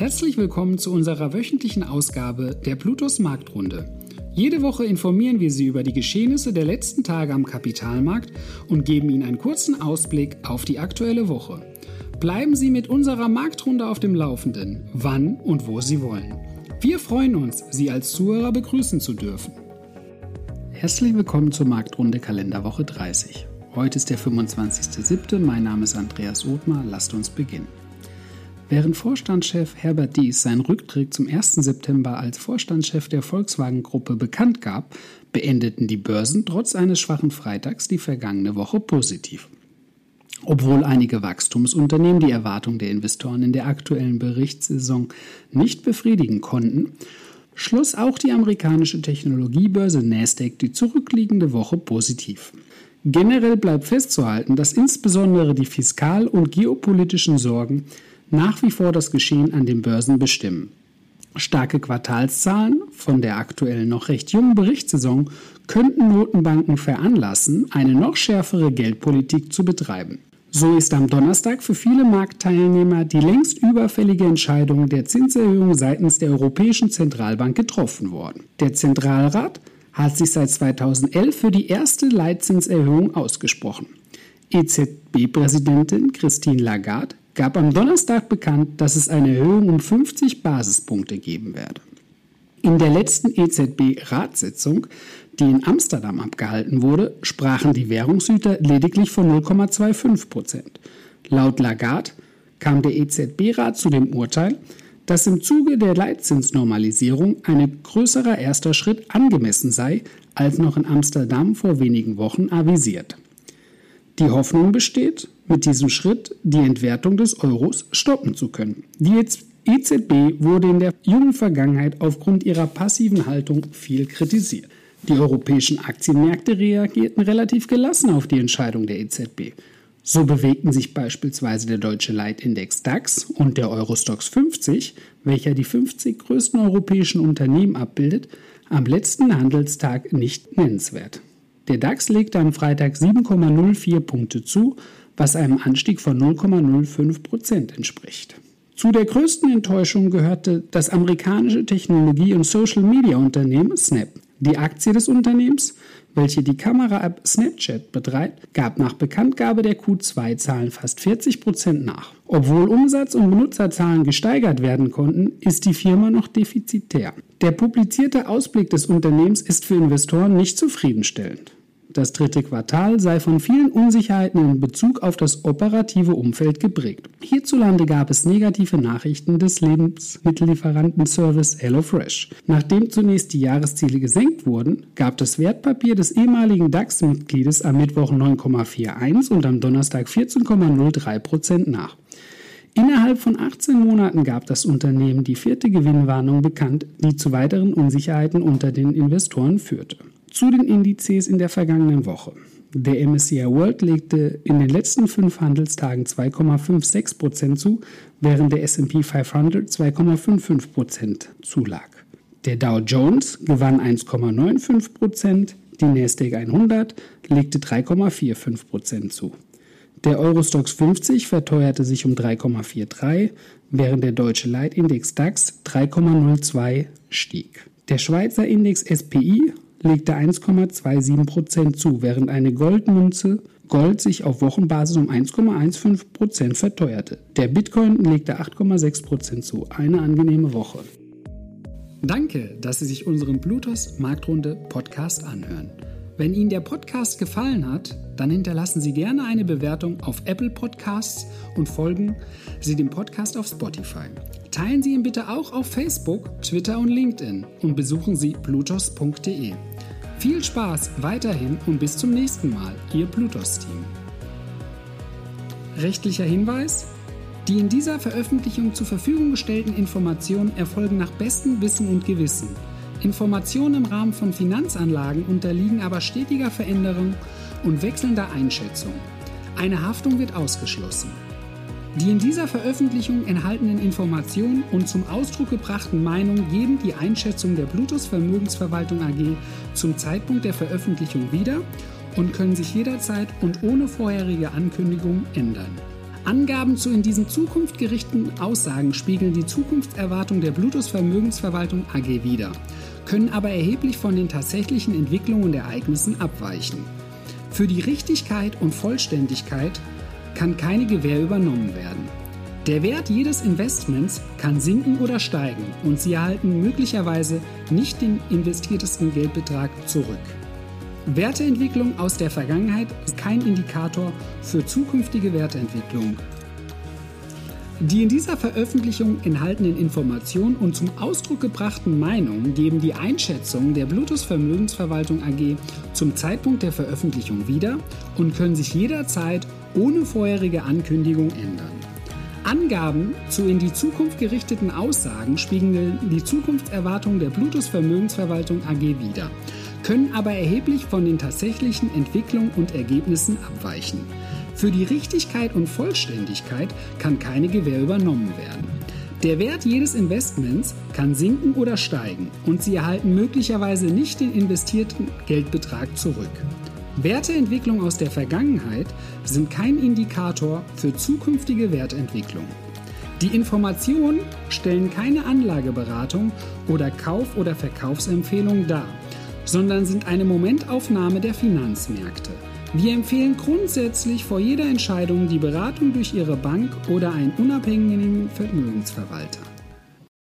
Herzlich willkommen zu unserer wöchentlichen Ausgabe der Plutos Marktrunde. Jede Woche informieren wir Sie über die Geschehnisse der letzten Tage am Kapitalmarkt und geben Ihnen einen kurzen Ausblick auf die aktuelle Woche. Bleiben Sie mit unserer Marktrunde auf dem Laufenden, wann und wo Sie wollen. Wir freuen uns, Sie als Zuhörer begrüßen zu dürfen. Herzlich willkommen zur Marktrunde Kalenderwoche 30. Heute ist der 25.07. Mein Name ist Andreas Othmar. Lasst uns beginnen. Während Vorstandschef Herbert Dies seinen Rücktritt zum 1. September als Vorstandschef der Volkswagen-Gruppe bekannt gab, beendeten die Börsen trotz eines schwachen Freitags die vergangene Woche positiv. Obwohl einige Wachstumsunternehmen die Erwartungen der Investoren in der aktuellen Berichtssaison nicht befriedigen konnten, schloss auch die amerikanische Technologiebörse Nasdaq die zurückliegende Woche positiv. Generell bleibt festzuhalten, dass insbesondere die fiskal- und geopolitischen Sorgen nach wie vor das Geschehen an den Börsen bestimmen. Starke Quartalszahlen von der aktuell noch recht jungen Berichtssaison könnten Notenbanken veranlassen, eine noch schärfere Geldpolitik zu betreiben. So ist am Donnerstag für viele Marktteilnehmer die längst überfällige Entscheidung der Zinserhöhung seitens der Europäischen Zentralbank getroffen worden. Der Zentralrat hat sich seit 2011 für die erste Leitzinserhöhung ausgesprochen. EZB-Präsidentin Christine Lagarde gab am Donnerstag bekannt, dass es eine Erhöhung um 50 Basispunkte geben werde. In der letzten EZB-Ratssitzung, die in Amsterdam abgehalten wurde, sprachen die Währungshüter lediglich von 0,25 Prozent. Laut Lagarde kam der EZB-Rat zu dem Urteil, dass im Zuge der Leitzinsnormalisierung ein größerer erster Schritt angemessen sei, als noch in Amsterdam vor wenigen Wochen avisiert. Die Hoffnung besteht, mit diesem Schritt die Entwertung des Euros stoppen zu können. Die EZB wurde in der jungen Vergangenheit aufgrund ihrer passiven Haltung viel kritisiert. Die europäischen Aktienmärkte reagierten relativ gelassen auf die Entscheidung der EZB. So bewegten sich beispielsweise der deutsche Leitindex DAX und der Eurostox 50, welcher die 50 größten europäischen Unternehmen abbildet, am letzten Handelstag nicht nennenswert. Der DAX legte am Freitag 7,04 Punkte zu, was einem Anstieg von 0,05 Prozent entspricht. Zu der größten Enttäuschung gehörte das amerikanische Technologie- und Social-Media-Unternehmen Snap. Die Aktie des Unternehmens, welche die Kamera-App Snapchat betreibt, gab nach Bekanntgabe der Q2-Zahlen fast 40 Prozent nach. Obwohl Umsatz und Benutzerzahlen gesteigert werden konnten, ist die Firma noch defizitär. Der publizierte Ausblick des Unternehmens ist für Investoren nicht zufriedenstellend. Das dritte Quartal sei von vielen Unsicherheiten in Bezug auf das operative Umfeld geprägt. Hierzulande gab es negative Nachrichten des Lebensmittellieferantenservice HelloFresh. Nachdem zunächst die Jahresziele gesenkt wurden, gab das Wertpapier des ehemaligen DAX-Mitgliedes am Mittwoch 9,41 und am Donnerstag 14,03 Prozent nach. Innerhalb von 18 Monaten gab das Unternehmen die vierte Gewinnwarnung bekannt, die zu weiteren Unsicherheiten unter den Investoren führte. Zu den Indizes in der vergangenen Woche. Der MSCI World legte in den letzten fünf Handelstagen 2,56 Prozent zu, während der S&P 500 2,55 Prozent zulag. Der Dow Jones gewann 1,95 Prozent, die Nasdaq 100 legte 3,45 Prozent zu. Der Eurostox 50 verteuerte sich um 3,43%, während der deutsche Leitindex DAX 3,02 stieg. Der Schweizer Index SPI legte 1,27 Prozent zu, während eine Goldmünze Gold sich auf Wochenbasis um 1,15 Prozent verteuerte. Der Bitcoin legte 8,6 Prozent zu. Eine angenehme Woche. Danke, dass Sie sich unseren Bluetooth Marktrunde Podcast anhören. Wenn Ihnen der Podcast gefallen hat, dann hinterlassen Sie gerne eine Bewertung auf Apple Podcasts und folgen Sie dem Podcast auf Spotify. Teilen Sie ihn bitte auch auf Facebook, Twitter und LinkedIn und besuchen Sie blutos.de. Viel Spaß weiterhin und bis zum nächsten Mal, Ihr Plutos-Team. Rechtlicher Hinweis? Die in dieser Veröffentlichung zur Verfügung gestellten Informationen erfolgen nach bestem Wissen und Gewissen. Informationen im Rahmen von Finanzanlagen unterliegen aber stetiger Veränderung und wechselnder Einschätzung. Eine Haftung wird ausgeschlossen. Die in dieser Veröffentlichung enthaltenen Informationen und zum Ausdruck gebrachten Meinungen geben die Einschätzung der Bluetooth Vermögensverwaltung AG zum Zeitpunkt der Veröffentlichung wieder und können sich jederzeit und ohne vorherige Ankündigung ändern. Angaben zu in diesen Zukunft gerichteten Aussagen spiegeln die Zukunftserwartung der Bluetooth Vermögensverwaltung AG wider, können aber erheblich von den tatsächlichen Entwicklungen und Ereignissen abweichen. Für die Richtigkeit und Vollständigkeit kann keine Gewähr übernommen werden. Der Wert jedes Investments kann sinken oder steigen und Sie erhalten möglicherweise nicht den investiertesten Geldbetrag zurück. Werteentwicklung aus der Vergangenheit ist kein Indikator für zukünftige Werteentwicklung. Die in dieser Veröffentlichung enthaltenen Informationen und zum Ausdruck gebrachten Meinungen geben die Einschätzung der Bluetooth Vermögensverwaltung AG zum Zeitpunkt der Veröffentlichung wieder und können sich jederzeit ohne vorherige Ankündigung ändern. Angaben zu in die Zukunft gerichteten Aussagen spiegeln die Zukunftserwartungen der Bluetooth Vermögensverwaltung AG wider können aber erheblich von den tatsächlichen Entwicklungen und Ergebnissen abweichen. Für die Richtigkeit und Vollständigkeit kann keine Gewähr übernommen werden. Der Wert jedes Investments kann sinken oder steigen und Sie erhalten möglicherweise nicht den investierten Geldbetrag zurück. Werteentwicklungen aus der Vergangenheit sind kein Indikator für zukünftige Wertentwicklung. Die Informationen stellen keine Anlageberatung oder Kauf- oder Verkaufsempfehlung dar sondern sind eine Momentaufnahme der Finanzmärkte. Wir empfehlen grundsätzlich vor jeder Entscheidung die Beratung durch Ihre Bank oder einen unabhängigen Vermögensverwalter.